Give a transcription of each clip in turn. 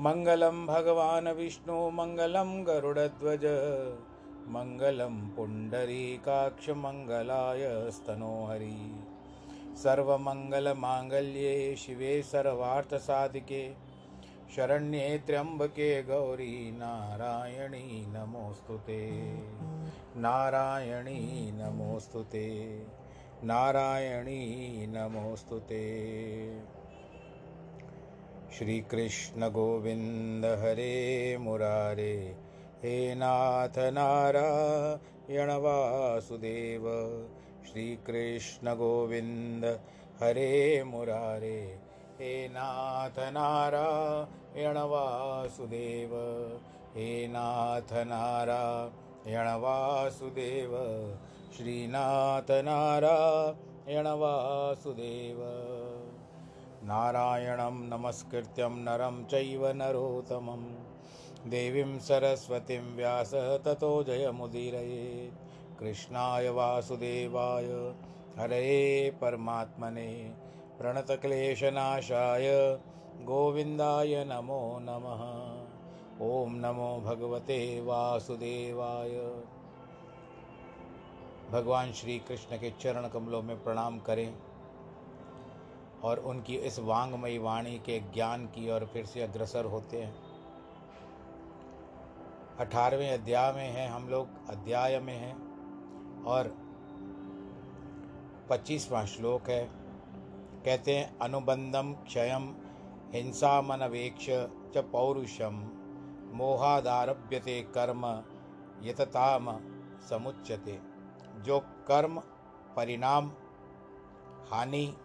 मङ्गलं भगवान् विष्णु मङ्गलं गरुडध्वज मङ्गलं पुण्डरीकाक्षमङ्गलाय स्तनोहरि। सर्वमङ्गलमाङ्गल्ये शिवे सर्वार्थसाधिके, शरण्ये त्र्यम्बके गौरी नारायणी नमोऽस्तु ते। नारायणी नमोऽस्तु ते। नारायणी नमोऽस्तु ते। श्रीकृष्ण गोविन्द हरे मुरारे, हे नाथ नारायण वासुदेव श्रीकृष्ण गोविन्द हरे मुरारे, हे नाथ नारायण वासुदेव हे नाथ नारायण वासुदेव श्रीनाथ नारायण वासुदेव नारायणं नमस्कृत्यं नरं चैव नरोत्तमं। देवीं सरस्वतीं व्यास ततो जयमुदीरयेत्। कृष्णाय वासुदेवाय, हरे परमात्मने। प्रणतक्लेशनाशाय, गोविन्दाय नमो नमः। ॐ नमो भगवते वासुदेवाय। भगवान श्री कृष्ण के चरण कमलों में प्रणाम करें। और उनकी इस वांगमयी वाणी के ज्ञान की ओर फिर से अग्रसर होते हैं। अठारहवें अध्याय में हैं हम लोग, अध्याय में हैं और पच्चीसवां श्लोक है। कहते हैं, अनुबंधम क्षयम हिंसा मनवेक्ष च पौरुषम, मोहादारभ्यते कर्म यतताम समुच्यते। जो कर्म, परिणाम, हानि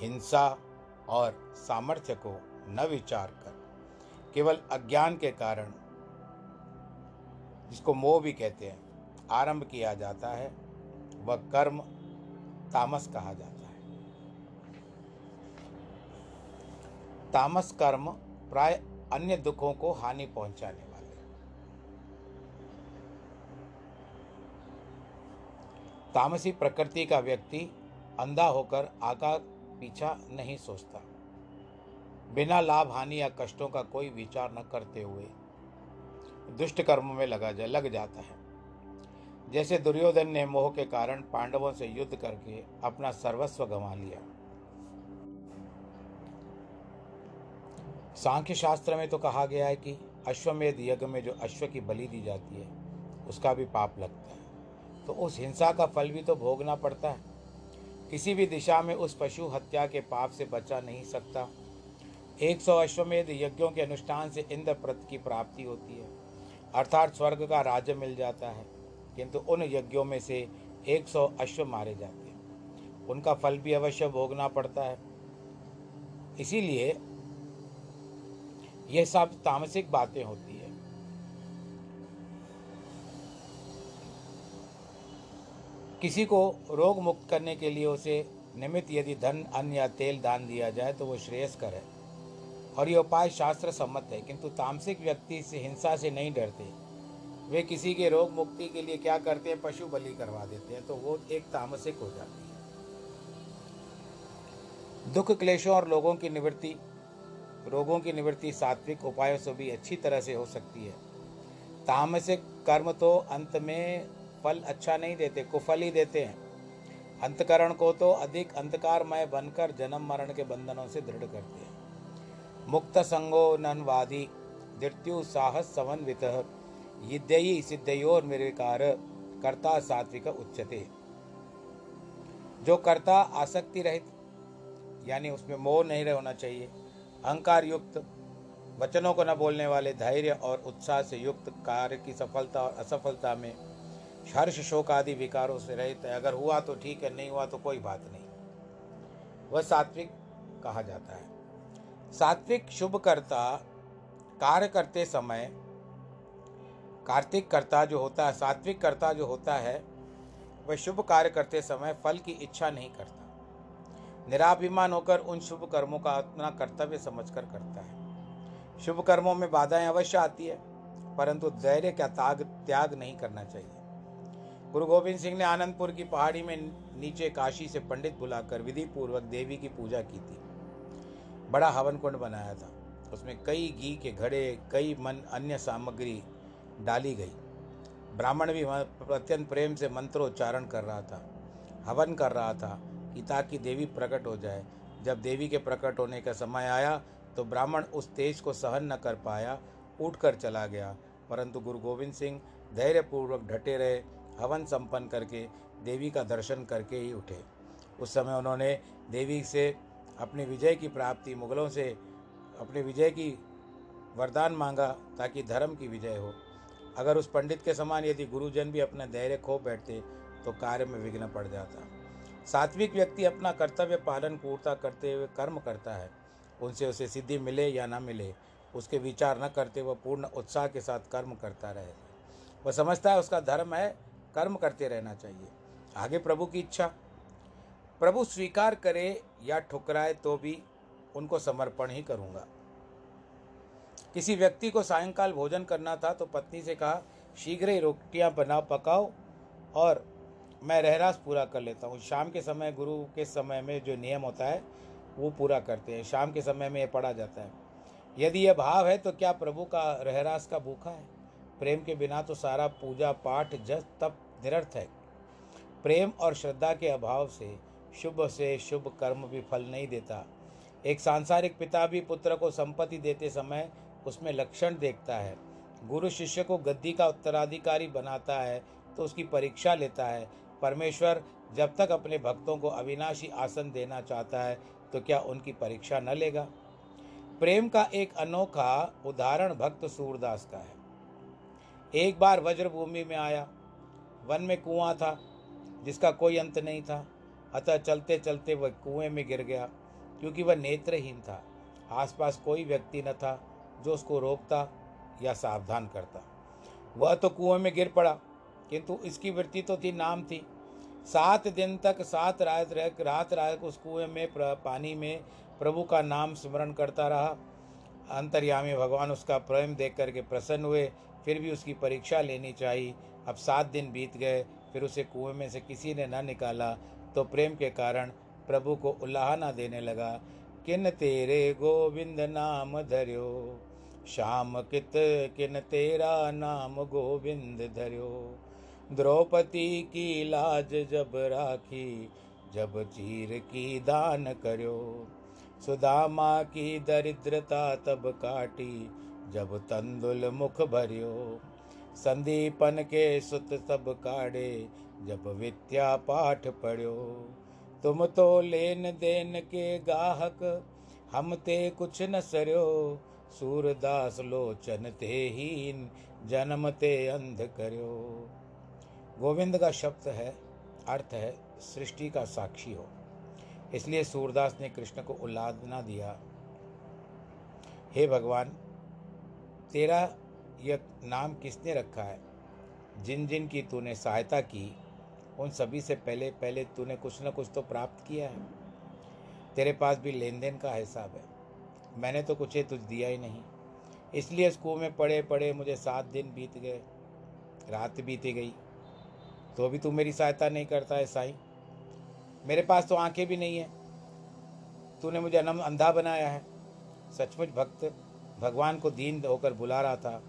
हिंसा और सामर्थ्य को न विचार कर। केवल अज्ञान के कारण, जिसको मोह भी कहते हैं, आरंभ किया जाता है, वह कर्म तामस कहा जाता है। तामस कर्म प्राय अन्य दुखों को हानि पहुँचाने वाले तामसी प्रकृति का व्यक्ति अंधा होकर आका पीछा नहीं सोचता। बिना लाभ, हानि या कष्टों का कोई विचार न करते हुए दुष्ट कर्म में लगा जा, लग जाता है। जैसे दुर्योधन ने मोह के कारण पांडवों से युद्ध करके अपना सर्वस्व गंवा लिया। सांख्य शास्त्र में तो कहा गया है कि अश्वमेध यज्ञ में जो अश्व की बलि दी जाती है, उसका भी पाप लगता है। तो उस हिंसा का फल भी तो भोगना पड़ता है। किसी भी दिशा में उस पशु हत्या के पाप से बचा नहीं सकता। एक सौ अश्वमेध यज्ञों के अनुष्ठान से इंद्र प्रत की प्राप्ति होती है, अर्थात स्वर्ग का राज्य मिल जाता है, किंतु उन यज्ञों में से एक सौ अश्व मारे जाते हैं। उनका फल भी अवश्य भोगना पड़ता है। इसीलिए यह सब तामसिक बातें होती है। किसी को रोग मुक्त करने के लिए उसे निमित्त यदि धन, अन्न या तेल दान दिया जाए तो वो श्रेयस्कर है। और ये उपाय शास्त्र सम्मत है, किंतु तामसिक व्यक्ति से, हिंसा से नहीं डरते। वे किसी के रोग मुक्ति के लिए क्या करते हैं? पशु बलि करवा देते हैं तो वो एक तामसिक हो जाती है। दुख क्लेशों और लोगों की निवृत्ति, रोगों की निवृत्ति सात्विक उपायों से भी अच्छी तरह से हो सकती है। तामसिक कर्म तो अंत में फल अच्छा नहीं देते, कुफल ही देते हैं। अंतकरण को तो अधिक अंधकारमय बनकर जन्म मरण के बंधनों से दृढ़ करते हैं। मुक्त संगो ननवादी दृत्यु साहस समन्वित यद्ययी सिद्धयोर निर्विकार कर्ता सात्विक उच्चते। जो कर्ता आसक्ति रहित, यानी उसमें मोह नहीं होना चाहिए, अहंकार युक्त, वचनों को न बोलने वाले धैर्य और उत्साह से युक्त कार्य की सफलता और असफलता में हर्ष, शोक आदि विकारों से रहित है। अगर हुआ तो ठीक है, नहीं हुआ तो कोई बात नहीं। वह सात्विक कहा जाता है। सात्विक शुभ कर्ता कार्य करते समय, कार्तिक कर्ता जो होता है, सात्विक कर्ता जो होता है, वह शुभ कार्य करते समय फल की इच्छा नहीं करता। निराभिमान होकर उन शुभ कर्मों का अपना कर्तव्य समझकर करता है। शुभ कर्मों में बाधाएँ अवश्य आती है, परंतु धैर्य का त्याग त्याग नहीं करना चाहिए। गुरु गोविंद सिंह ने आनंदपुर की पहाड़ी में नीचे काशी से पंडित बुलाकर विधि पूर्वक देवी की पूजा की थी। बड़ा हवन कुंड बनाया था। उसमें कई घी के घड़े, कई मन, अन्य सामग्री डाली गई। ब्राह्मण भी अत्यंत प्रेम से मंत्रोच्चारण कर रहा था, हवन कर रहा था कि ताकि देवी प्रकट हो जाए। जब देवी के प्रकट होने का समय आया तो ब्राह्मण उस तेज को सहन न कर पाया, उठकर चला गया। परंतु गुरु गोविंद सिंह धैर्यपूर्वक ढटे रहे हवन संपन्न करके, देवी का दर्शन करके ही उठे। उस समय उन्होंने देवी से अपनी विजय की प्राप्ति, मुगलों से अपने विजय की वरदान मांगा ताकि धर्म की विजय हो। अगर उस पंडित के समान यदि गुरुजन भी अपना धैर्य खो बैठते तो कार्य में विघ्न पड़ जाता। सात्विक व्यक्ति अपना कर्तव्य पालन पूर्ता करते हुए कर्म करता है। उनसे उसे सिद्धि मिले या न मिले, उसके विचार न करते, वह पूर्ण उत्साह के साथ कर्म करता रहे। वह समझता है उसका धर्म है कर्म करते रहना चाहिए। आगे प्रभु की इच्छा। प्रभु स्वीकार करे या ठुकराए तो भी उनको समर्पण ही करूँगा। किसी व्यक्ति को सायंकाल भोजन करना था तो पत्नी से कहा, शीघ्र ही रोटियाँ बना, पकाओ और मैं रहरास पूरा कर लेता हूँ। शाम के समय गुरु के समय में जो नियम होता है, वो पूरा करते हैं। शाम के समय में ये पढ़ा जाता है। यदि यह भाव है तो क्या प्रभु का रहरास का भूखा है? प्रेम के बिना तो सारा पूजा पाठ जस तप निरर्थ है प्रेम और श्रद्धा के अभाव से शुभ से शुभ कर्म भी फल नहीं देता। एक सांसारिक पिता भी पुत्र को संपत्ति देते समय उसमें लक्षण देखता है। गुरु शिष्य को गद्दी का उत्तराधिकारी बनाता है तो उसकी परीक्षा लेता है। परमेश्वर जब तक अपने भक्तों को अविनाशी आसन देना चाहता है तो क्या उनकी परीक्षा न लेगा? प्रेम का एक अनोखा उदाहरण भक्त सूरदास का है। एक बार वज्रभूमि में आया। वन में कुआँ था, जिसका कोई अंत नहीं था। अतः चलते चलते वह कुएँ में गिर गया, क्योंकि वह नेत्रहीन था। आसपास कोई व्यक्ति न था जो उसको रोकता या सावधान करता। वह तो कुएँ में गिर पड़ा, किंतु इसकी वृत्ति तो थी नाम थी। सात दिन तक सात रात रह रात रात उस कुएँ में पानी में प्रभु का नाम स्मरण करता रहा। अंतर्यामी भगवान उसका प्रेम देख करके प्रसन्न हुए, फिर भी उसकी परीक्षा लेनी चाहिए। अब सात दिन बीत गए, फिर उसे कुएँ में से किसी ने न निकाला तो प्रेम के कारण प्रभु को उल्लाहना देने लगा। किन तेरे गोविंद नाम धर्यो? श्याम कित, किन तेरा नाम गोविंद धर्यो? द्रौपदी की लाज जब राखी, जब चीर की दान करो। सुदामा की दरिद्रता तब काटी, जब तंदुल मुख भरियो। संदीपन के सुत तब काढ़े, जब विद्या पाठ पढ़ो। तुम तो लेन देन के गाहक, हम ते कुछ न सरयो सूरदास लोचन ते हीन, जन्म ते अंध करो। गोविंद का शब्द है, अर्थ है, सृष्टि का साक्षी हो। इसलिए सूरदास ने कृष्ण को उल्लादना दिया। हे भगवान, तेरा यह नाम किसने रखा है? जिन जिन की तूने सहायता की, उन सभी से पहले पहले तूने कुछ न कुछ तो प्राप्त किया है। तेरे पास भी लेन देन का हिसाब है। मैंने तो कुछ तुझ दिया ही नहीं। इसलिए स्कूल में पढ़े पढ़े मुझे सात दिन बीत गए। रात बीती गई। तो भी तू मेरी सहायता नहीं करता है, साईं? मेरे पास तो आँखें भी नहीं है। तूने मुझे अनम अंधा बनाया है। सचमुच भक्त भगवान को दीन होकर बुला रहा था।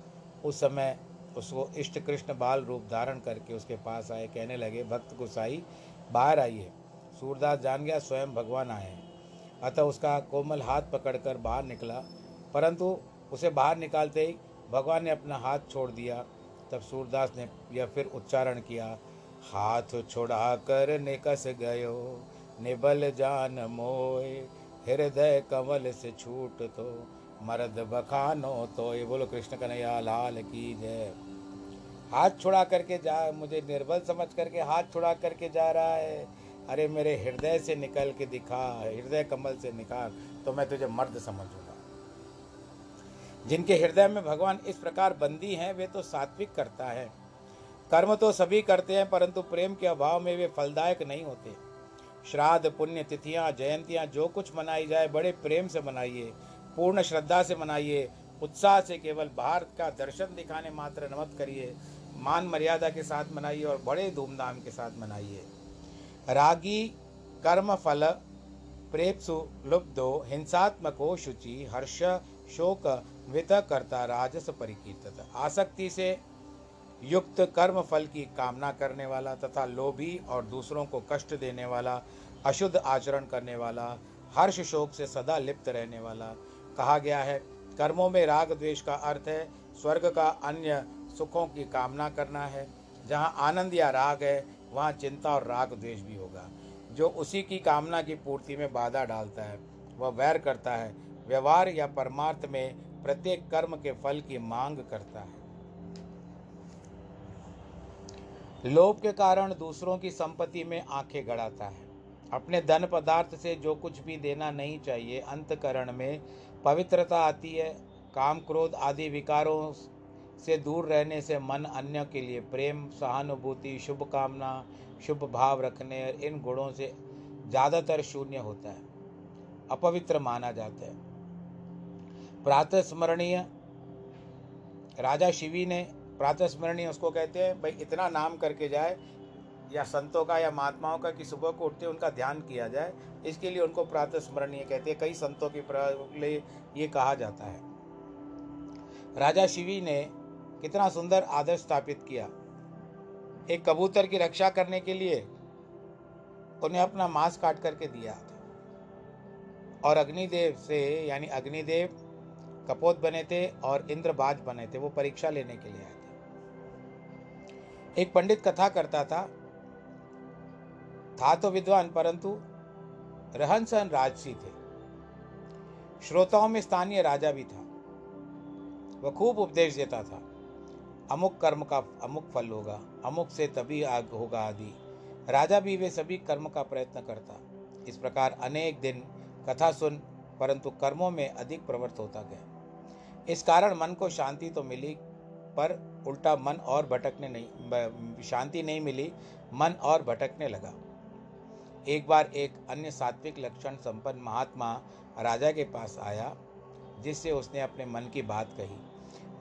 उस समय उसको इष्ट कृष्ण बाल रूप धारण करके उसके पास आए, कहने लगे, भक्त गुसाई, बाहर आइए सूरदास जान गया, स्वयं भगवान आए हैं। अतः उसका कोमल हाथ पकड़कर बाहर निकला। परंतु उसे बाहर निकालते ही भगवान ने अपना हाथ छोड़ दिया। तब सूरदास ने यह फिर उच्चारण किया, हाथ छोड़ा कर निकस गयो, निबल जान मोय हृदय कमल से छूट तो मर्द बखानो तो ये बोलो कृष्ण कन्हैया, लाल की जय। हाथ छुड़ा करके जा, मुझे निर्बल समझ करके हाथ छुड़ा करके जा रहा है। अरे मेरे हृदय से निकल के दिखा, हृदय कमल से निकाल तो मैं तुझे मर्द समझूँगा। जिनके हृदय में भगवान इस प्रकार बंदी हैं, वे तो सात्विक करता है। कर्म तो सभी करते हैं, परंतु प्रेम के अभाव में वे फलदायक नहीं होते। श्राद्ध, पुण्य, तिथियाँ, जयंतियाँ, जो कुछ मनाई जाए, बड़े प्रेम से मनाइए। पूर्ण श्रद्धा से मनाइए, उत्साह से केवल भारत का दर्शन दिखाने मात्र नमत करिए, मान मर्यादा के साथ मनाइए और बड़े धूमधाम के साथ मनाइए। रागी, कर्म फल प्रेपसु लुब्धो हिंसात्मको शुचि, हर्ष, शोक, वित करता, राजस परिकीर्तत। आसक्ति से युक्त कर्म फल की कामना करने वाला तथा लोभी और दूसरों को कष्ट देने वाला, अशुद्ध आचरण करने वाला, हर्ष शोक से सदा लिप्त रहने वाला कहा गया है। कर्मों में राग द्वेष का अर्थ है, स्वर्ग का अन्य सुखों की कामना करना है। जहाँ आनंद या राग है, वहाँ चिंता और राग द्वेष भी होगा। जो उसी की कामना की पूर्ति में बाधा डालता है, वह वैर करता है। व्यवहार या परमार्थ में प्रत्येक कर्म के फल की मांग करता है। लोभ के कारण दूसरों की संपत्ति में आँखें गड़ाता है। अपने धन पदार्थ से जो कुछ भी देना नहीं चाहिए, अंतकरण में पवित्रता आती है। काम क्रोध आदि विकारों से दूर रहने से मन अन्य के लिए प्रेम, सहानुभूति शुभ कामना शुभ भाव रखने इन गुणों से ज़्यादातर शून्य होता है, अपवित्र माना जाता है। प्रातः स्मरणीय, राजा शिवी ने प्रातः स्मरणीय उसको कहते हैं, भाई, इतना नाम करके जाए या संतों का या महात्माओं का कि सुबह को उठते उनका ध्यान किया जाए, इसके लिए उनको प्रातः स्मरणीय कहते हैं। कई संतों के लिए ये कहा जाता है। राजा शिवी ने कितना सुंदर आदर्श स्थापित किया। एक कबूतर की रक्षा करने के लिए उन्हें अपना मांस काट करके दिया था। और अग्निदेव से, यानी अग्निदेव कपोत बने थे और इंद्रबाज बने थे, वो परीक्षा लेने के लिए आए थे। एक पंडित कथा करता था था तो विद्वान, परंतु रहन सहन राजसी थे। श्रोताओं में स्थानीय राजा भी था। वह खूब उपदेश देता था। अमुक कर्म का, अमुक फल होगा, अमुक से तभी आग होगा आदि। राजा भी वे सभी कर्म का प्रयत्न करता। इस प्रकार अनेक दिन कथा सुन, परंतु कर्मों में अधिक प्रवृत्त होता गया। इस कारण मन को शांति तो मिली, पर उल्टा मन और भटकने नहीं शांति नहीं मिली, मन और भटकने लगा। एक बार एक अन्य सात्विक लक्षण संपन्न महात्मा राजा के पास आया, जिससे उसने अपने मन की बात कही।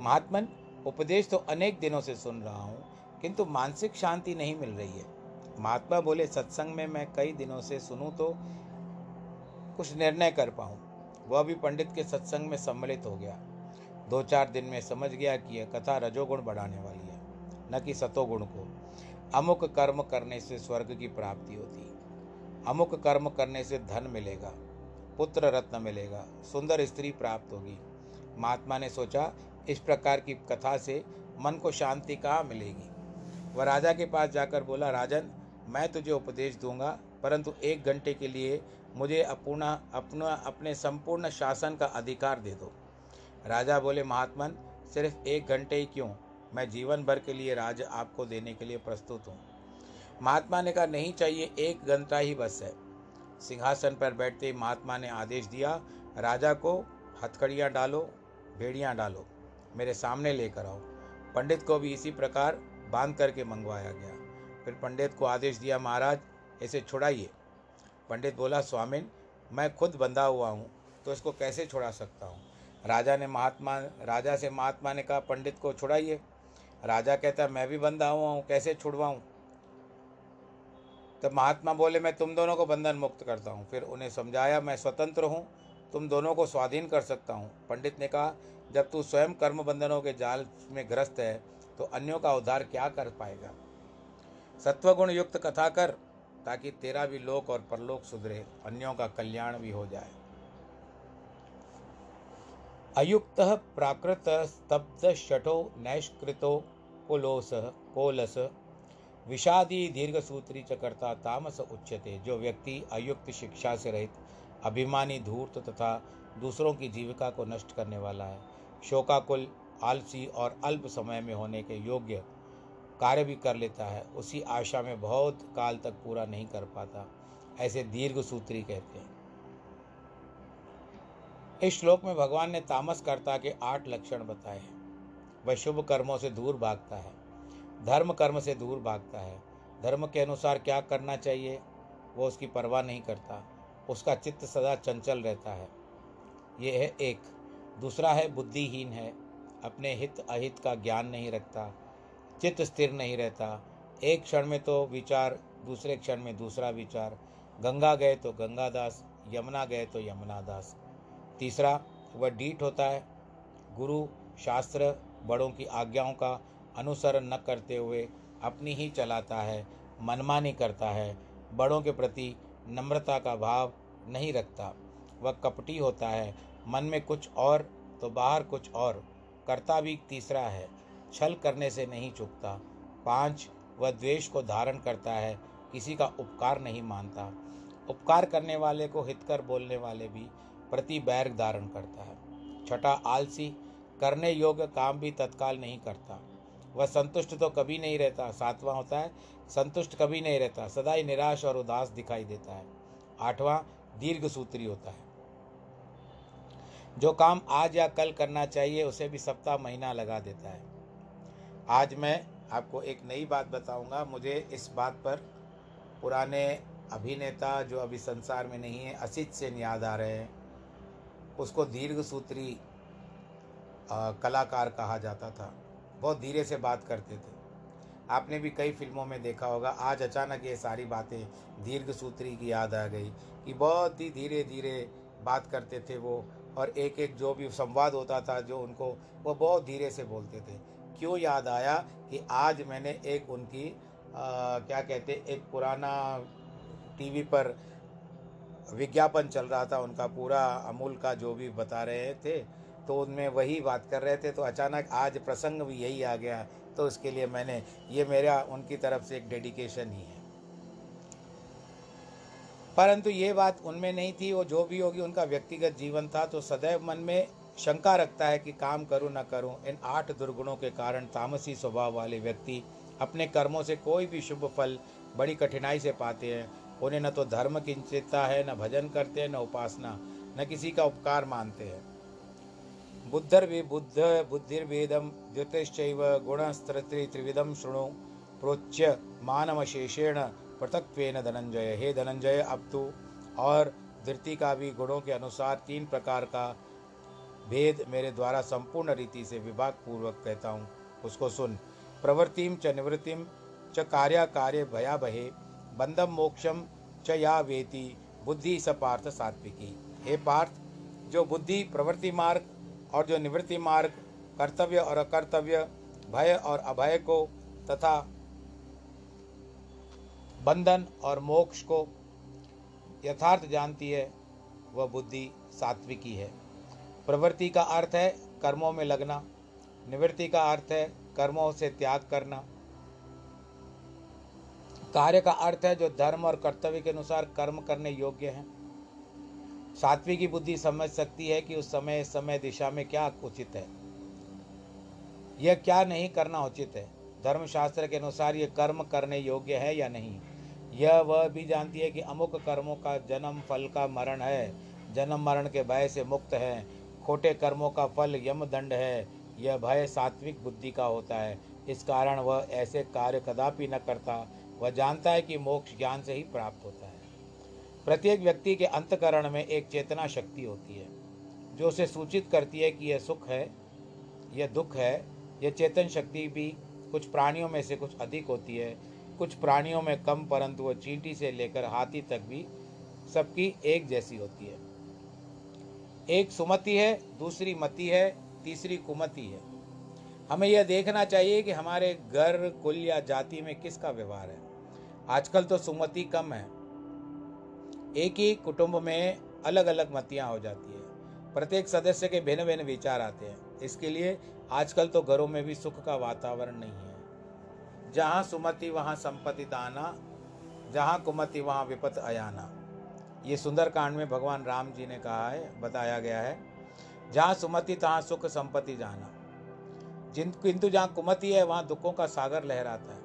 महात्मन, उपदेश तो अनेक दिनों से सुन रहा हूँ, किंतु मानसिक शांति नहीं मिल रही है। महात्मा बोले, सत्संग में मैं कई दिनों से सुनूं तो कुछ निर्णय कर पाऊँ। वह भी पंडित के सत्संग में सम्मिलित हो गया। दो चार दिन में समझ गया कि यह कथा रजोगुण बढ़ाने वाली है, न कि सतोगुण को। अमुक कर्म करने से स्वर्ग की प्राप्ति होती अमुक कर्म करने से धन मिलेगा, पुत्र रत्न मिलेगा, सुंदर स्त्री प्राप्त होगी। महात्मा ने सोचा, इस प्रकार की कथा से मन को शांति कहाँ मिलेगी। वह राजा के पास जाकर बोला, राजन, मैं तुझे उपदेश दूँगा, परंतु एक घंटे के लिए मुझे अपना अपना, अपने संपूर्ण शासन का अधिकार दे दो। राजा बोले, महात्मन, सिर्फ़ एक घंटे ही क्यों? मैं जीवन भर के लिए राज आपको देने के लिए प्रस्तुत हूँ। महात्मा ने कहा, नहीं चाहिए, एक घंटा ही बस है। सिंहासन पर बैठते ही महात्मा ने आदेश दिया, राजा को हथकड़ियाँ डालो, भेड़ियाँ डालो, मेरे सामने लेकर आओ। पंडित को भी इसी प्रकार बाँध करके मंगवाया गया। फिर पंडित को आदेश दिया, महाराज, इसे छुड़ाइए। पंडित बोला, स्वामिन, मैं खुद बंधा हुआ हूँ तो इसको कैसे छुड़ा सकता हूँ? राजा ने महात्मा, राजा से महात्मा ने कहा, पंडित को छुड़ाइए। राजा कहता, मैं भी बंधा हुआ हूँ, कैसे छुड़वाऊँ? तब महात्मा बोले, मैं तुम दोनों को बंधन मुक्त करता हूँ। फिर उन्हें समझाया, मैं स्वतंत्र हूँ। तुम दोनों को स्वाधीन कर सकता हूँ। पंडित ने कहा, जब तू स्वयं कर्म बंधनों के जाल में ग्रस्त है तो अन्यों का उद्धार क्या कर पाएगा? सत्वगुण युक्त कथा कर, ताकि तेरा भी लोक और परलोक सुधरे, अन्यों का कल्याण भी हो जाए। अयुक्त प्राकृत स्तब्ध शठो नैष्कृतो कुलोस कोलस विषादी दीर्घ सूत्री चकर्ता तामस उच्चते जो व्यक्ति अयुक्त शिक्षा से रहित, अभिमानी धूर्त तथा दूसरों की जीविका को नष्ट करने वाला है, शोकाकुल, आलसी और अल्प समय में होने के योग्य कार्य भी कर लेता है, उसी आशा में बहुत काल तक पूरा नहीं कर पाता, ऐसे दीर्घ सूत्री कहते हैं। इस श्लोक में भगवान ने तामस कर्ता के आठ लक्षण बताए हैं। वह शुभ कर्मों से दूर भागता है धर्म कर्म से दूर भागता है। धर्म के अनुसार क्या करना चाहिए, वो उसकी परवाह नहीं करता। उसका चित्त सदा चंचल रहता है। ये है एक। दूसरा है, बुद्धिहीन है। अपने हित अहित का ज्ञान नहीं रखता। चित्त स्थिर नहीं रहता। एक क्षण में तो विचार, दूसरे क्षण में दूसरा विचार। गंगा गए तो गंगा दास यमुना गए तो यमुना दास तीसरा, वह डीठ होता है। गुरु, शास्त्र, बड़ों की आज्ञाओं का अनुसरण न करते हुए अपनी ही चलाता है, मनमानी करता है, बड़ों के प्रति नम्रता का भाव नहीं रखता। वह कपटी होता है, मन में कुछ और तो बाहर कुछ और, करता भी तीसरा है, छल करने से नहीं चुकता। पाँच, वह द्वेष को धारण करता है, किसी का उपकार नहीं मानता। उपकार करने वाले को हितकर बोलने वाले भी प्रति बैर धारण करता है। छठा, आलसी, करने योग्य काम भी तत्काल नहीं करता। वह संतुष्ट तो कभी नहीं रहता, सातवां होता है, संतुष्ट कभी नहीं रहता सदा ही निराश और उदास दिखाई देता है। आठवां दीर्घ सूत्री होता है। जो काम आज या कल करना चाहिए, उसे भी सप्ताह, महीना लगा देता है। आज मैं आपको एक नई बात बताऊँगा। मुझे इस बात पर पुराने अभिनेता जो अभी संसार में नहीं है, असित सेन याद आ रहे हैं। उसको दीर्घ सूत्री कलाकार कहा जाता था। बहुत धीरे से बात करते थे। आपने भी कई फ़िल्मों में देखा होगा आज अचानक ये सारी बातें दीर्घ सूत्री की याद आ गई कि बहुत ही धीरे धीरे बात करते थे वो और एक एक जो भी संवाद होता था जो उनको वो बहुत धीरे से बोलते थे। क्यों याद आया कि आज मैंने एक उनकी आ, क्या कहते एक पुराना टीवी पर विज्ञापन चल रहा था उनका पूरा अमूल का जो भी बता रहे थे तो उनमें वही बात कर रहे थे तो अचानक आज प्रसंग भी यही आ गया तो उसके लिए मैंने, ये मेरा, उनकी तरफ़ से एक डेडिकेशन ही है। परंतु ये बात उनमें नहीं थी, वो जो भी होगी, उनका व्यक्तिगत जीवन था तो सदैव मन में शंका रखता है कि काम करूँ, न करूँ। इन आठ दुर्गुणों के कारण तामसी स्वभाव वाले व्यक्ति अपने कर्मों से कोई भी शुभ फल बड़ी कठिनाई से पाते हैं। उन्हें न तो धर्म की चिंता है, न भजन करते हैं, न उपासना, न किसी का उपकार मानते हैं। बुद्धर्वे बुद्ध बुद्धिर्वेदम द्युतिश्चैव गुणस्त्री त्रिविधम शृणु। प्रोच्य मानवशेषेण पृथक्वेन धनंजय हे धनंजय अब तू और धृति का भी गुणों के अनुसार तीन प्रकार का भेद मेरे द्वारा संपूर्ण रीति से विभाग पूर्वक कहता हूँ। उसको सुन। प्रवृत्तिम च निवृत्तिम च कार्य कार्य भया भये बंदम मोक्षम च या वेति। बुद्धि स पार्थ सात्विकी। हे पार्थ, जो बुद्धि प्रवृत्ति मार्ग और जो निवृत्ति मार्ग, कर्तव्य और अकर्तव्य, भय और अभय को तथा बंधन और मोक्ष को यथार्थ जानती है, वह बुद्धि सात्विकी है। प्रवृत्ति का अर्थ है कर्मों में लगना। निवृत्ति का अर्थ है कर्मों से त्याग करना। कार्य का अर्थ है जो धर्म और कर्तव्य के अनुसार कर्म करने योग्य हैं। सात्विक की बुद्धि समझ सकती है कि उस समय समय दिशा में क्या उचित है। यह क्या नहीं करना उचित है? धर्मशास्त्र के अनुसार ये कर्म करने योग्य है या नहीं? यह वह भी जानती है कि अमुक कर्मों का जन्म, फल का मरण है। जन्म मरण के भय से मुक्त है। खोटे कर्मों का फल यम दंड है। यह भय सात्विक बुद्धि का होता है। इस कारण वह ऐसे कार्य कदापि न करता। वह जानता है कि मोक्ष ज्ञान से ही प्राप्त होता है। प्रत्येक व्यक्ति के अंतकरण में एक चेतना शक्ति होती है, जो उसे सूचित करती है कि यह सुख है, यह दुख है, यह चेतन शक्ति भी कुछ प्राणियों में से कुछ अधिक होती है। कुछ प्राणियों में कम, परंतु वह चींटी से लेकर हाथी तक भी सबकी एक जैसी होती है। एक सुमति है, दूसरी मति है, तीसरी कुमति है। हमें यह देखना चाहिए कि हमारे घर, कुल या जाति में किसका व्यवहार है। आजकल तो सुमति कम है। एक ही कुटुंब में अलग अलग मतियाँ हो जाती है। प्रत्येक सदस्य के भिन्न भिन्न विचार आते हैं। इसके लिए आजकल तो घरों में भी सुख का वातावरण नहीं है। जहाँ सुमति, वहाँ संपत्ति दाना, जहाँ कुमति, वहाँ विपत अयाना ये सुंदर कांड में भगवान राम जी ने कहा है, बताया गया है, जहाँ सुमति, तहाँ सुख, संपत्ति जाना। जिन, किंतु जहाँ कुमति है, वहाँ दुखों का सागर लहराता है।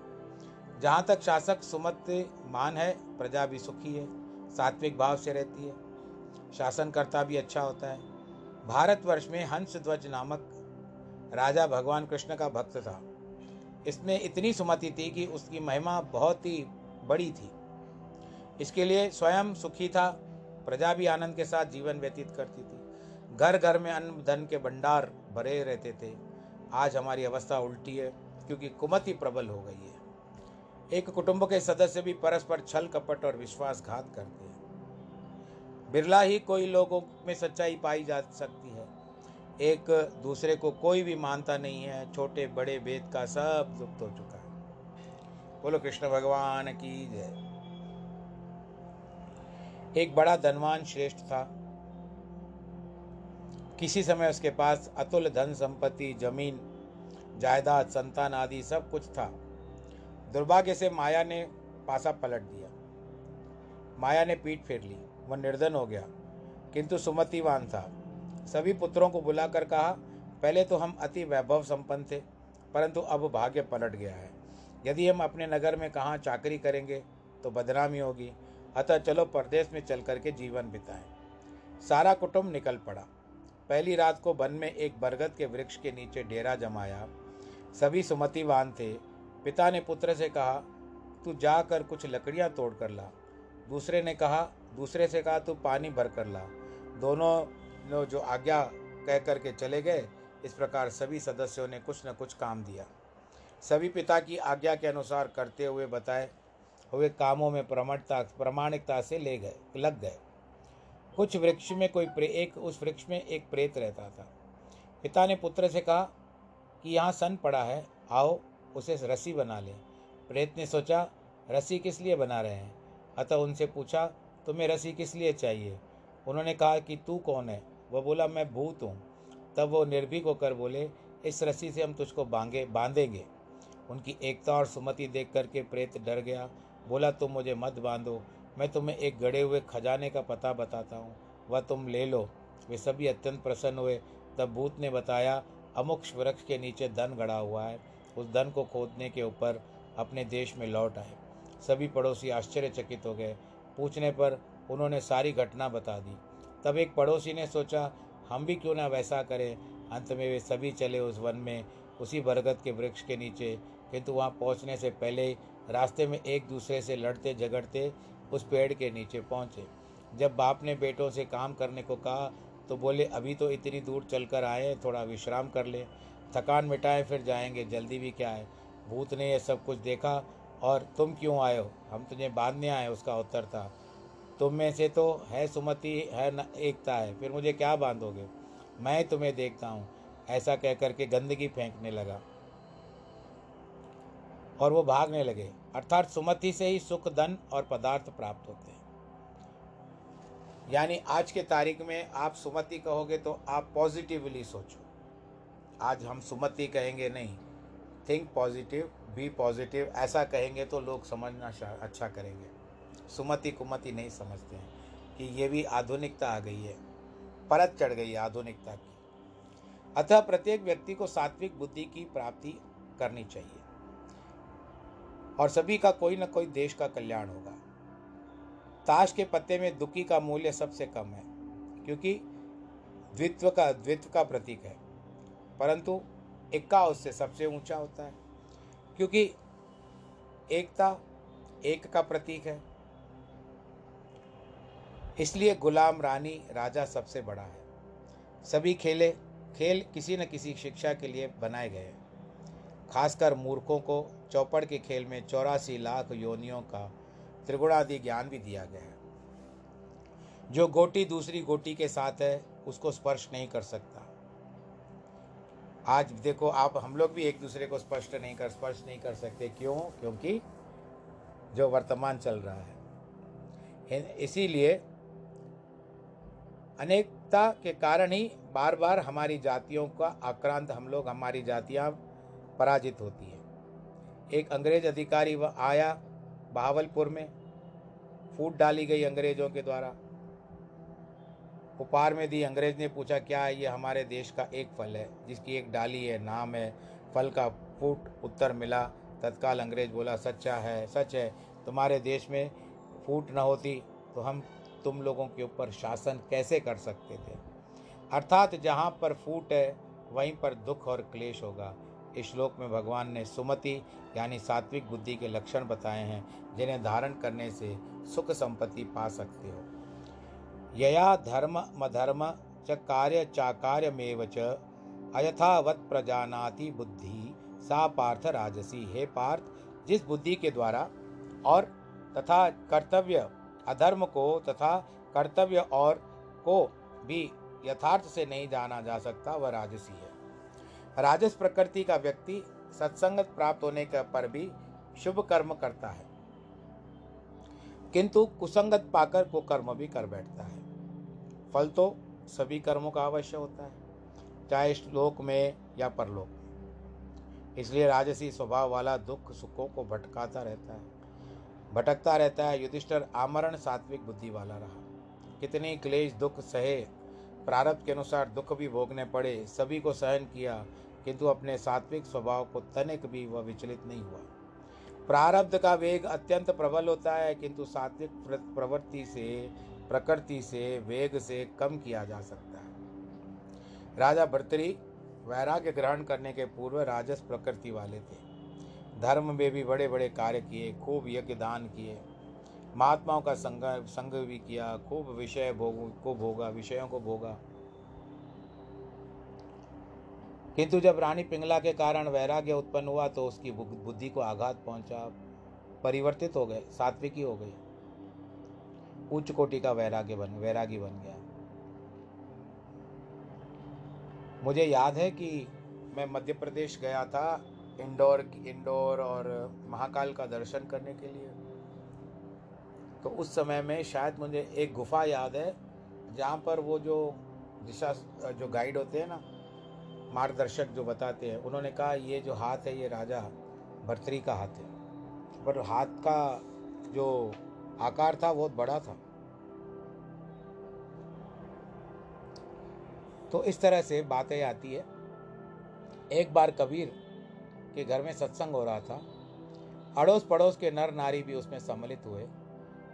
जहाँ तक शासक सुमत मान है, प्रजा भी सुखी है। सात्विक भाव से रहती है। शासनकर्ता भी अच्छा होता है। भारतवर्ष में हंस ध्वज नामक राजा भगवान कृष्ण का भक्त था। इसमें इतनी सुमति थी कि उसकी महिमा बहुत ही बड़ी थी। इसके लिए स्वयं सुखी था, प्रजा भी आनंद के साथ जीवन व्यतीत करती थी। घर घर में अन्न, धन के भंडार भरे रहते थे। आज हमारी अवस्था उल्टी है, क्योंकि कुमति प्रबल हो गई है। एक कुटुंब के सदस्य भी परस्पर छल, कपट और विश्वासघात करते हैं। बिरला ही कोई लोगों में सच्चाई पाई जा सकती है। एक दूसरे को कोई भी मानता नहीं है। छोटे, बड़े भेद का सब लुप्त हो चुका है। बोलो, कृष्ण भगवान की जय। एक बड़ा धनवान श्रेष्ठ था। किसी समय उसके पास अतुल धन संपत्ति, ज़मीन, जायदाद, संतान आदि सब कुछ था। दुर्भाग्य से माया ने पासा पलट दिया। माया ने पीठ फेर ली। वह निर्धन हो गया। किंतु सुमतिवान था। सभी पुत्रों को बुलाकर कहा, पहले तो हम अति वैभव संपन्न थे, परंतु अब भाग्य पलट गया है। यदि हम अपने नगर में कहाँ चाकरी करेंगे तो बदनामी होगी। अतः चलो परदेश में चल करके जीवन बिताएँ। सारा कुटुंब निकल पड़ा। पहली रात को वन में एक बरगद के वृक्ष के नीचे डेरा जमाया। सभी सुमतिवान थे। पिता ने पुत्र से कहा, तू जाकर कुछ लकड़ियाँ तोड़ कर ला। दूसरे ने कहा, दूसरे से कहा, तू पानी भर कर ला। दोनों जो आज्ञा कह करके चले गए, इस प्रकार सभी सदस्यों ने कुछ न कुछ काम दिया। सभी पिता की आज्ञा के अनुसार करते हुए बताए हुए कामों में प्रमाणता, प्रमाणिकता से ले गए, लग गए। कुछ वृक्ष में कोई प्रे, एक, उस वृक्ष में एक प्रेत रहता था। पिता ने पुत्र से कहा कि, यहाँ सन पड़ा है, आओ उसे रस्सी बना ले। प्रेत ने सोचा, रस्सी किस लिए बना रहे हैं? अतः उनसे पूछा, तुम्हें रस्सी किस लिए चाहिए? उन्होंने कहा कि, तू कौन है? वह बोला, मैं भूत हूँ। तब वो निर्भीक होकर बोले, इस रस्सी से हम तुझको बांगे, बांधेंगे। उनकी एकता और सुमति देख करके प्रेत डर गया। बोला, तुम मुझे मत बांधो। मैं तुम्हें एक गड़े हुए खजाने का पता बताता हूँ। वह तुम ले लो। वे सभी अत्यंत प्रसन्न हुए। तब भूत ने बताया, अमुक वृक्ष के नीचे धन गड़ा हुआ है। उस धन को खोदने के ऊपर अपने देश में लौट आए। सभी पड़ोसी आश्चर्यचकित हो गए। पूछने पर उन्होंने सारी घटना बता दी। तब एक पड़ोसी ने सोचा, हम भी क्यों ना वैसा करें? अंत में वे सभी चले उस वन में, उसी बरगद के वृक्ष के नीचे। किंतु वहाँ पहुँचने से पहले रास्ते में एक दूसरे से लड़ते झगड़ते उस पेड़ के नीचे पहुँचे। जब बाप ने बेटों से काम करने को कहा तो बोले, अभी तो इतनी दूर चलकर आए थोड़ा विश्राम कर ले। थकान मिटाए, फिर जाएँगे। जल्दी भी क्या है? भूत ने यह सब कुछ देखा और तुम क्यों आए हो? हम तुझे बांधने आए उसका उत्तर था। तुम में से तो है सुमति, है न, एकता है। फिर मुझे क्या बांधोगे? मैं तुम्हें देखता हूँ। ऐसा कह करके गंदगी फेंकने लगा। और वो भागने लगे। अर्थात सुमति से ही सुख, धन और पदार्थ प्राप्त होते हैं। यानी आज के तारीख में आप सुमति कहोगे तो आप पॉजिटिवली सोचो। आज हम सुमति कहेंगे नहीं। थिंक पॉजिटिव बी पॉजिटिव ऐसा कहेंगे तो लोग समझना अच्छा करेंगे। सुमति कुमति नहीं समझते हैं कि ये भी आधुनिकता आ गई है। परत चढ़ गई है आधुनिकता की। अतः प्रत्येक व्यक्ति को सात्विक बुद्धि की प्राप्ति करनी चाहिए। और सभी का कोई ना कोई देश का कल्याण होगा। ताश के पत्ते में दुखी का मूल्य सबसे कम है, क्योंकि द्वित्व का द्वित्व का प्रतीक है। परंतु इक्का उससे सबसे ऊँचा होता है, क्योंकि एकता एक का प्रतीक है। इसलिए गुलाम रानी राजा सबसे बड़ा है। सभी खेले, खेल किसी न किसी शिक्षा के लिए बनाए गए हैं। खासकर मूर्खों को चौपड़ के खेल में चौरासी लाख योनियों का त्रिगुणादि ज्ञान भी दिया गया है। जो गोटी दूसरी गोटी के साथ है, उसको स्पर्श नहीं कर सकता। आज देखो, आप, हम लोग भी एक दूसरे को स्पष्ट नहीं कर स्पर्श नहीं कर सकते। क्यों? क्योंकि जो वर्तमान चल रहा है। इसीलिए अनेकता के कारण ही बार बार हमारी जातियों का आक्रांत हम लोग, हमारी जातियाँ पराजित होती है। एक अंग्रेज़ अधिकारी वह आया बहावलपुर में, फूट डाली गई अंग्रेज़ों के द्वारा। उपहार में दी, अंग्रेज़ ने पूछा, क्या है ये हमारे देश का एक फल है? जिसकी एक डाली है, नाम है फल का फूट उत्तर मिला। तत्काल अंग्रेज़ बोला, सच्चा है, सच है। तुम्हारे देश में फूट न होती तो हम तुम लोगों के ऊपर शासन कैसे कर सकते थे? अर्थात जहाँ पर फूट है, वहीं पर दुख और क्लेश होगा। इस श्लोक में भगवान ने सुमति, यानी सात्विक बुद्धि के लक्षण बताए हैं, जिन्हें धारण करने से सुख संपत्ति पा सकते हो। यया धर्म मधर्म च कार्य चाकार्यमेव च। अयथावत प्रजानाति बुद्धि, सा पार्थ राजसी। हे पार्थ, जिस बुद्धि के द्वारा और तथा कर्तव्य अधर्म को तथा कर्तव्य और को भी यथार्थ से नहीं जाना जा सकता, वह राजसी है। राजस प्रकृति का व्यक्ति सत्संगत प्राप्त होने के पर भी शुभ कर्म करता है। किंतु कुसंगत पाकर को कर्म भी कर बैठता है। फल तो सभी कर्मों का अवश्य होता है, चाहे श्लोक में या परलोक में। इसलिए राजसी स्वभाव वाला दुख सुखों को भटकाता रहता है। भटकता रहता है, युधिष्ठर आमरण सात्विक बुद्धि वाला रहा। कितनी क्लेश, दुख, सहे, प्रारब्ध के अनुसार दुख भी भोगने पड़े, सभी को सहन किया, किंतु अपने सात्विक स्वभाव को तनिक भी वह विचलित नहीं हुआ। प्रारब्ध का वेग अत्यंत प्रबल होता है, किंतु सात्विक प्रवृत्ति से प्रकृति से, वेग से कम किया जा सकता है। राजा भर्तरी वैराग्य ग्रहण करने के पूर्व राजस प्रकृति वाले थे। धर्म में भी बड़े बड़े कार्य किए, खूब यज्ञ दान किए। महात्माओं का संग संग भी किया, खूब विषय भोग को भोगा, विषयों को भोगा। किंतु जब रानी पिंगला के कारण वैराग्य उत्पन्न हुआ तो उसकी बुद्धि को आघात पहुँचा, परिवर्तित हो गए, सात्विकी हो गई। उच्च कोटि का वैराग्य बन, वैरागी बन गया। मुझे याद है कि मैं मध्य प्रदेश गया था इंडोर इंडोर और महाकाल का दर्शन करने के लिए। तो उस समय में शायद मुझे एक गुफा याद है, जहाँ पर वो जो दिशा, जो गाइड होते हैं ना, मार्गदर्शक जो बताते हैं, उन्होंने कहा, ये जो हाथ है, ये राजा भर्तरी का हाथ है। पर हाथ का जो आकार था, बहुत बड़ा था। तो इस तरह से बातें आती है। एक बार कबीर के घर में सत्संग हो रहा था। अड़ोस पड़ोस के नर नारी भी उसमें सम्मिलित हुए।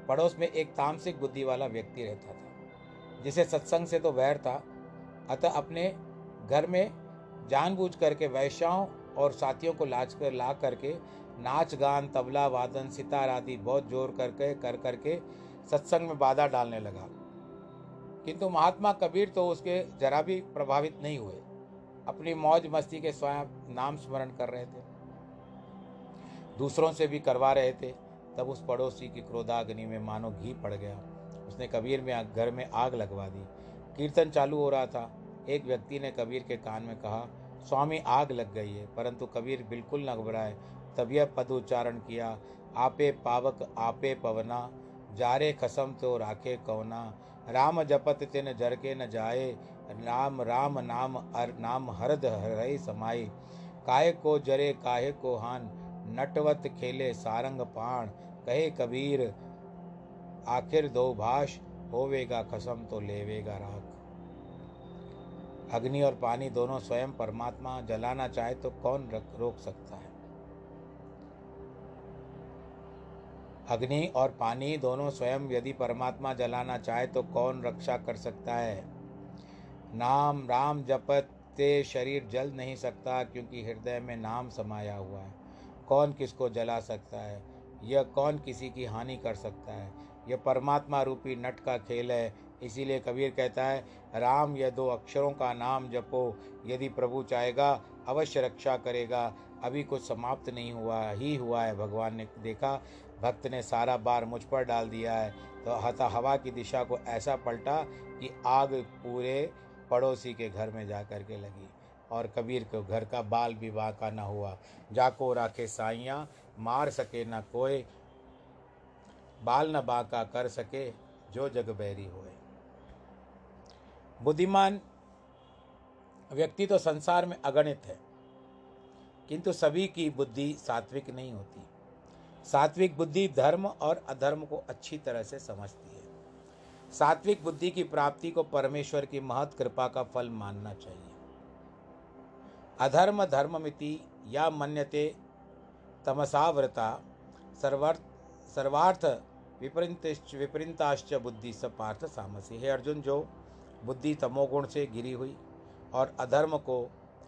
पड़ोस में एक तामसिक बुद्धि वाला व्यक्ति रहता था, जिसे सत्संग से तो वैर था। अतः अपने घर में जानबूझ करके वैश्याओं और साथियों को लाच कर ला करके नाच, गान, तबला, वादन, सितार आदि बहुत ज़ोर करके, कर करके सत्संग में बाधा डालने लगा। किंतु महात्मा कबीर तो उसके जरा भी प्रभावित नहीं हुए। अपनी मौज मस्ती के स्वयं नाम स्मरण कर रहे थे। दूसरों से भी करवा रहे थे। तब उस पड़ोसी की क्रोधाग्नि में मानो घी पड़ गया। उसने कबीर में घर में आग लगवा दी। कीर्तन चालू हो रहा था। एक व्यक्ति ने कबीर के कान में कहा, स्वामी, आग लग गई है। परंतु कबीर बिल्कुल न घबराए। तब यह पद उच्चारण किया। आपे पावक, आपे पवना, जारे खसम तो राखे कवना राम जपत तिन जर के न जाए, राम राम नाम अर, नाम हरद हरई समाये काहे को जरे, काहे को हान, नटवत खेले सारंग पाण। कहे कबीर, आखिर दो भाष, होवेगा खसम तो लेवेगा राख। अग्नि और पानी दोनों स्वयं परमात्मा, जलाना चाहे तो कौन रोक सकता है? अग्नि और पानी दोनों स्वयं यदि परमात्मा जलाना चाहे तो कौन रक्षा कर सकता है? नाम राम जपते शरीर जल नहीं सकता क्योंकि हृदय में नाम समाया हुआ है। कौन किसको जला सकता है? यह कौन किसी की हानि कर सकता है? यह परमात्मा रूपी नट का खेल है। इसीलिए कबीर कहता है, राम, यह दो अक्षरों का नाम जपो। यदि प्रभु चाहेगा, अवश्य रक्षा करेगा। अभी कुछ समाप्त नहीं हुआ, ही हुआ है। भगवान ने देखा भक्त ने सारा बार मुझ पर डाल दिया है। तो हता हवा की दिशा को ऐसा पलटा कि आग पूरे पड़ोसी के घर में जा कर के लगी और कबीर को घर का बाल विवाह का न हुआ। जाको राखे साइयाँ मार सके न कोई बाल न बाका कर सके जो जग बैरी होए। बुद्धिमान व्यक्ति तो संसार में अगणित है, किंतु सभी की बुद्धि सात्विक नहीं होती। सात्विक बुद्धि धर्म और अधर्म को अच्छी तरह से समझती है। सात्विक बुद्धि की प्राप्ति को परमेश्वर की महत कृपा का फल मानना चाहिए। अधर्म धर्ममिति या मन्यते तमसावृता सर्वार्थ सर्वार्थ विपरीत विपरीताश्च बुद्धि सपार्थ सामसी। है अर्जुन, जो बुद्धि तमोगुण से गिरी हुई और अधर्म को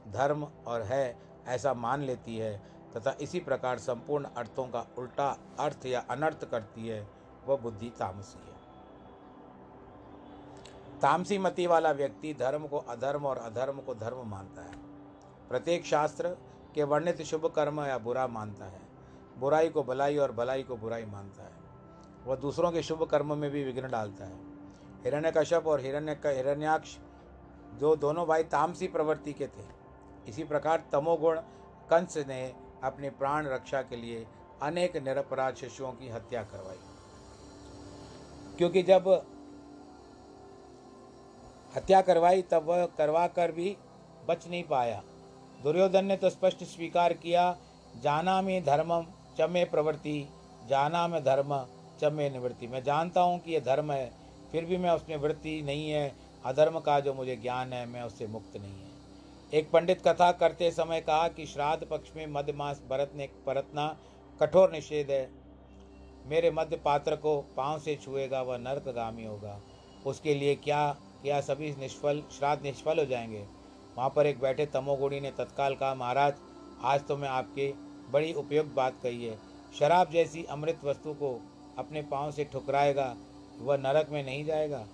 धर्म और है ऐसा मान लेती है तथा इसी प्रकार संपूर्ण अर्थों का उल्टा अर्थ या अनर्थ करती है, वह बुद्धि तामसी है। तामसी मति वाला व्यक्ति धर्म को अधर्म और अधर्म को धर्म मानता है। प्रत्येक शास्त्र के वर्णित शुभ कर्म या बुरा मानता है। बुराई को भलाई और भलाई को बुराई मानता है। वह दूसरों के शुभ कर्म में भी विघ्न डालता है। हिरण्य कश्यप और हिरण्य हिरण्याक्ष जो दोनों भाई तामसी प्रवृत्ति के थे। इसी प्रकार तमोगुण कंस ने अपने प्राण रक्षा के लिए अनेक निरपराध शिशुओं की हत्या करवाई। क्योंकि जब हत्या करवाई, तब वह करवा कर भी बच नहीं पाया। दुर्योधन ने तो स्पष्ट स्वीकार किया, जाना में धर्मम, चमे प्रवृत्ति, जाना में धर्म, चमे निवृत्ति। मैं जानता हूँ कि यह धर्म है, फिर भी मैं उसमें वृत्ति नहीं है। अधर्म का जो मुझे ज्ञान है, मैं उससे मुक्त नहीं है एक पंडित कथा करते समय कहा कि श्राद्ध पक्ष में मध्य मास बरतने, बरतना कठोर निषेध है। मेरे मध्य पात्र को पाँव से छुएगा, वह नर्कगामी होगा। उसके लिए क्या क्या सभी निष्फल, श्राद्ध निष्फल हो जाएँगे? वहाँ पर एक बैठे तमोगुणी ने तत्काल कहा, महाराज, आज तो मैं आपके बड़ी उपयुक्त बात कही है। शराब जैसी अमृत वस्तु को अपने पाँव से ठुकराएगा, वह नरक में नहीं जाएगा?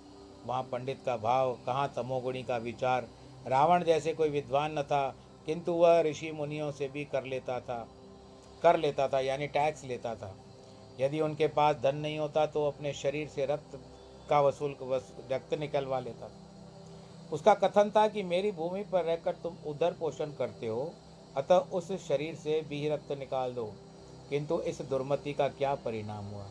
वहाँ पंडित का भाव, कहाँ तमोगुणी का विचार रावण जैसे कोई विद्वान न था, किंतु वह ऋषि मुनियों से भी कर लेता था, कर लेता था, यानी टैक्स लेता था। यदि उनके पास धन नहीं होता तो अपने शरीर से रक्त का वसूल रक्त निकलवा लेता था। उसका कथन था कि मेरी भूमि पर रहकर तुम उधर पोषण करते हो, अतः उस शरीर से भी रक्त निकाल दो। किंतु इस दुर्मति का क्या परिणाम हुआ?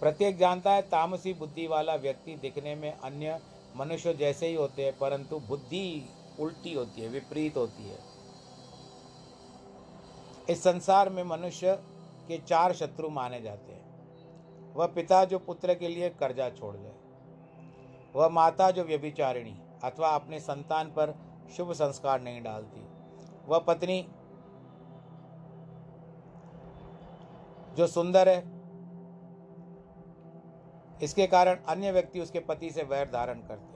प्रत्येक जानता है, तामसी बुद्धि वाला व्यक्ति दिखने में अन्य मनुष्य जैसे ही होते हैं, परंतु बुद्धि उल्टी होती है, विपरीत होती है। इस संसार में मनुष्य के चार शत्रु माने जाते हैं। वह पिता जो पुत्र के लिए कर्जा छोड़ जाए वह माता जो व्यभिचारिणी अथवा अपने संतान पर शुभ संस्कार नहीं डालती, वह पत्नी जो सुंदर है, इसके कारण अन्य व्यक्ति उसके पति से वैर धारण करते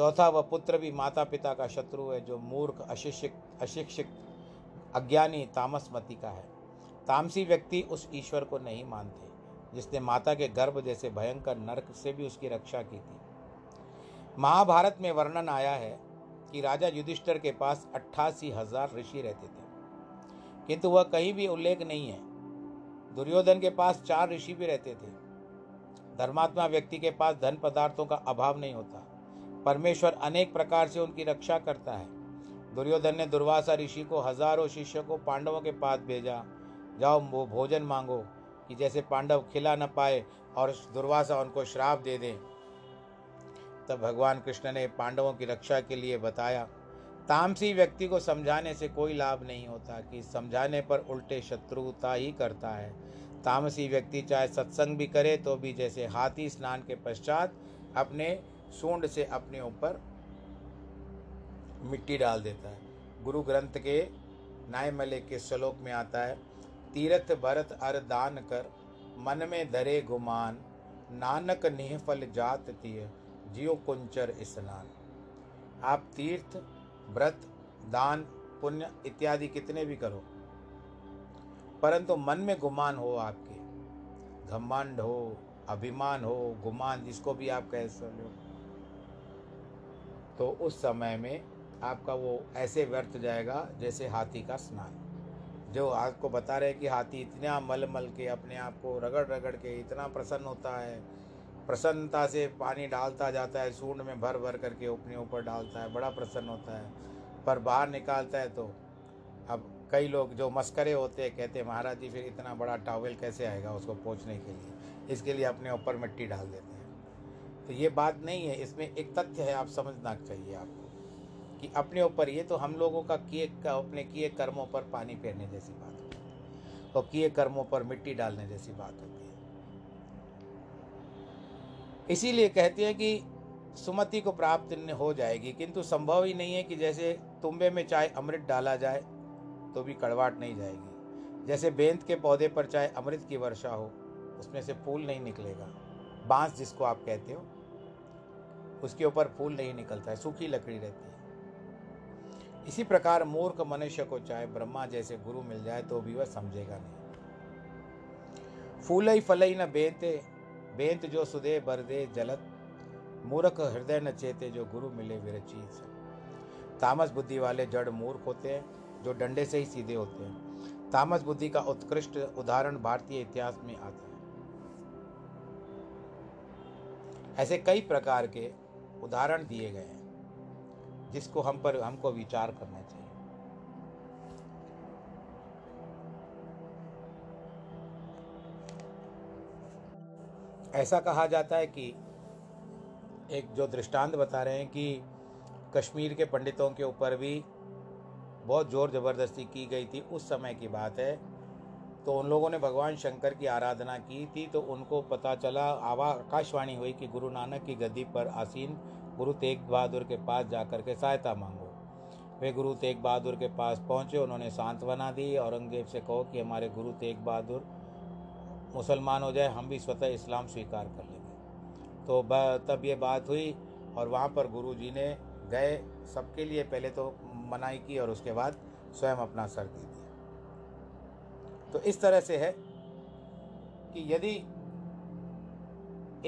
चौथा वह पुत्र भी माता पिता का शत्रु है, जो मूर्ख, अशिक्षित अशिक्षित, अज्ञानी तामसमती का है। तामसी व्यक्ति उस ईश्वर को नहीं मानते, जिसने माता के गर्भ जैसे भयंकर नरक से भी उसकी रक्षा की थी। महाभारत में वर्णन आया है कि राजा युधिष्ठर के पास अट्ठासी हज़ार ऋषि रहते थे। किंतु वह कहीं भी उल्लेख नहीं है। दुर्योधन के पास चार ऋषि भी रहते थे। धर्मात्मा व्यक्ति के पास धन पदार्थों का अभाव नहीं होता। परमेश्वर अनेक प्रकार से उनकी रक्षा करता है। दुर्योधन ने दुर्वासा ऋषि को हज़ारों शिष्यों को पांडवों के पास भेजा। जाओ, वो भोजन मांगो कि जैसे पांडव खिला न पाए और दुर्वासा उनको श्राप दे दें। तब भगवान कृष्ण ने पांडवों की रक्षा के लिए बताया, तामसी व्यक्ति को समझाने से कोई लाभ नहीं होता कि समझाने पर उल्टे शत्रुता ही करता है। तामसी व्यक्ति चाहे सत्संग भी करे तो भी जैसे हाथी स्नान के पश्चात अपने सूंड से अपने ऊपर मिट्टी डाल देता है। गुरु ग्रंथ के नाय मले के श्लोक में आता है, तीर्थ भरत अर दान कर, मन में धरे गुमान, नानक निह फल जात तिय, जियो कुंचर स्नान। आप तीर्थ, व्रत, दान, पुण्य इत्यादि कितने भी करो, परंतु मन में गुमान हो आपके। घमंड हो, अभिमान हो, गुमान जिसको भी आप कह सकते हो। तो उस समय में आपका वो ऐसे व्यर्थ जाएगा जैसे हाथी का स्नान। जो आपको बता रहे हैं कि हाथी इतना मल मल के अपने आप को रगड़ रगड़ के इतना प्रसन्न होता है, प्रसन्नता से पानी डालता जाता है, सूंड में भर भर करके अपने ऊपर डालता है, बड़ा प्रसन्न होता है। पर बाहर निकालता है तो अब कई लोग जो मस्करे होते हैं कहते हैं, महाराज जी, फिर इतना बड़ा टावल कैसे आएगा उसको पोछने के लिए? इसके लिए अपने ऊपर मिट्टी डाल देते हैं। तो ये बात नहीं है, इसमें एक तथ्य है, आप समझना चाहिए आपको कि अपने ऊपर ये तो हम लोगों का किए का, अपने किए कर्मों पर पानी फेरने जैसी बात होती है और किए कर्मों पर मिट्टी डालने जैसी बात होती है। इसीलिए कहते हैं कि सुमति को प्राप्त हो जाएगी, किंतु संभव ही नहीं है कि जैसे तुम्बे में चाहे अमृत डाला जाए तो भी कड़वाट नहीं जाएगी। जैसे बेंत के पौधे पर चाहे अमृत की वर्षा हो, उसमें से फूल नहीं निकलेगा। बाँस जिसको आप कहते हो उसके ऊपर फूल नहीं निकलता है, सूखी लकड़ी रहती है। इसी प्रकार मूर्ख मनुष्य को चाहे ब्रह्मा जैसे गुरु मिल जाए तो भी वह समझेगा नहीं। फूल ही फल ही न बेते, बेंत जो सुदे बरदे जलत, मूर्ख हृदय न चेते जो गुरु मिले विरचीत तामस बुद्धि वाले जड़ मूर्ख होते हैं, जो डंडे से ही सीधे होते हैं। तामस बुद्धि का उत्कृष्ट उदाहरण भारतीय इतिहास में आता है। ऐसे कई प्रकार के उदाहरण दिए गए हैं, जिसको हम पर, हमको विचार करना चाहिए। ऐसा कहा जाता है कि एक जो दृष्टांत बता रहे हैं कि कश्मीर के पंडितों के ऊपर भी बहुत ज़ोर ज़बरदस्ती की गई थी, उस समय की बात है। तो उन लोगों ने भगवान शंकर की आराधना की थी तो उनको पता चला, आवा, आकाशवाणी हुई कि गुरु नानक की गद्दी पर आसीन गुरु तेग बहादुर के पास जाकर के सहायता मांगो। वे गुरु तेग बहादुर के पास पहुँचे, उन्होंने सांत्वना दी, औरंगज़ेब से कहो कि हमारे गुरु तेग बहादुर मुसलमान हो जाए, हम भी स्वतः इस्लाम स्वीकार कर लेंगे। तो तब ये बात हुई, और वहाँ पर गुरु जी ने गए, सबके लिए पहले तो मनाई की, और उसके बाद स्वयं अपना सर दे दिया। तो इस तरह से है कि यदि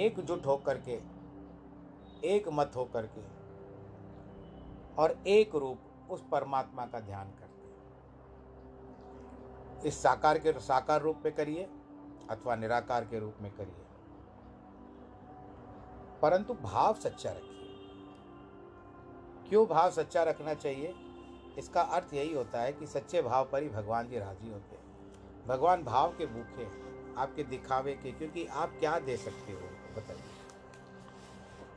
एकजुट होकर के एक मत होकर के और एक रूप उस परमात्मा का ध्यान करते इस साकार के, साकार रूप में करिए अथवा निराकार के रूप में करिए। परंतु भाव सच्चा रखिए। क्यों भाव सच्चा रखना चाहिए? इसका अर्थ यही होता है कि सच्चे भाव पर ही भगवान जी राज़ी होते हैं। भगवान भाव के भूखे आपके दिखावे के, क्योंकि आप क्या दे सकते हो बताइए।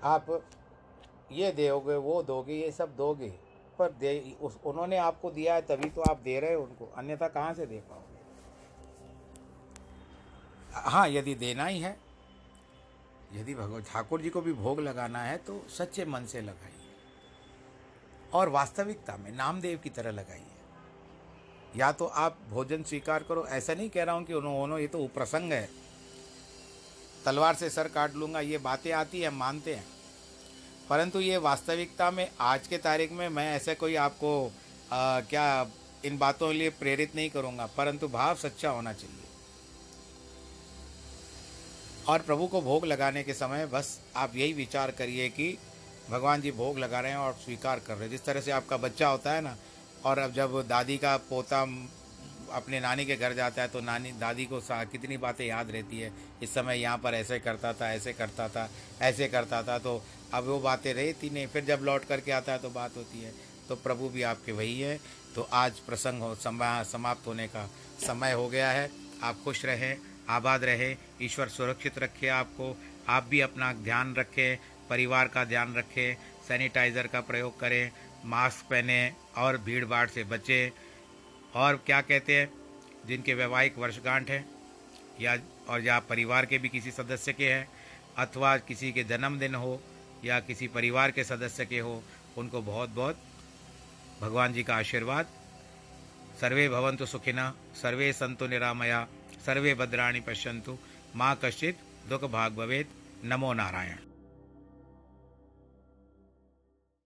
आप ये दोगे, वो दोगे, ये सब दोगे, पर दे, उस, उन्होंने आपको दिया है तभी तो आप दे रहे हो उनको। अन्यथा कहाँ से दे पाओगे? हाँ यदि देना ही है, यदि भगवान, ठाकुर जी को भी भोग लगाना है तो सच्चे मन से लगाइए। और वास्तविकता में नामदेव की तरह लगाइए। या तो आप भोजन स्वीकार करो, ऐसा नहीं कह रहा हूँ कि उन्होंने ये तो प्रसंग है। तलवार से सर काट लूँगा, ये बातें आती हैं, मानते हैं। परंतु ये वास्तविकता में आज के तारीख में मैं ऐसे कोई आपको आ, क्या इन बातों के लिए प्रेरित नहीं करूँगा परंतु भाव सच्चा होना चाहिए। और प्रभु को भोग लगाने के समय बस आप यही विचार करिए कि भगवान जी भोग लगा रहे हैं और स्वीकार कर रहे हैं। जिस तरह से आपका बच्चा होता है ना और अब जब दादी का पोता अपने नानी के घर जाता है तो नानी, दादी को कितनी बातें याद रहती है। इस समय यहाँ पर ऐसे करता था, ऐसे करता था, ऐसे करता था तो अब वो बातें रहती नहीं। फिर जब लौट करके आता है तो बात होती है। तो प्रभु भी आपके वही है। तो आज प्रसंग हो समाप्त होने का समय हो गया है। आप खुश रहें, आबाद रहें, ईश्वर सुरक्षित रखे आपको। आप भी अपना ध्यान रखें, परिवार का ध्यान रखें, सैनिटाइज़र का प्रयोग करें, मास्क पहने और भीड़ भाड़ से बचें। और क्या कहते हैं, जिनके वैवाहिक वर्षगांठ हैं, या, और या परिवार के भी किसी सदस्य के हैं, अथवा किसी के जन्मदिन हो, या किसी परिवार के सदस्य के हो, उनको बहुत बहुत भगवान जी का आशीर्वाद। सर्वे भवन्तु सुखिना, सर्वे संतु निरामया, सर्वे भद्राणी पश्यंतु माँ कश्चित दुख भाग भवेद नमो नारायण।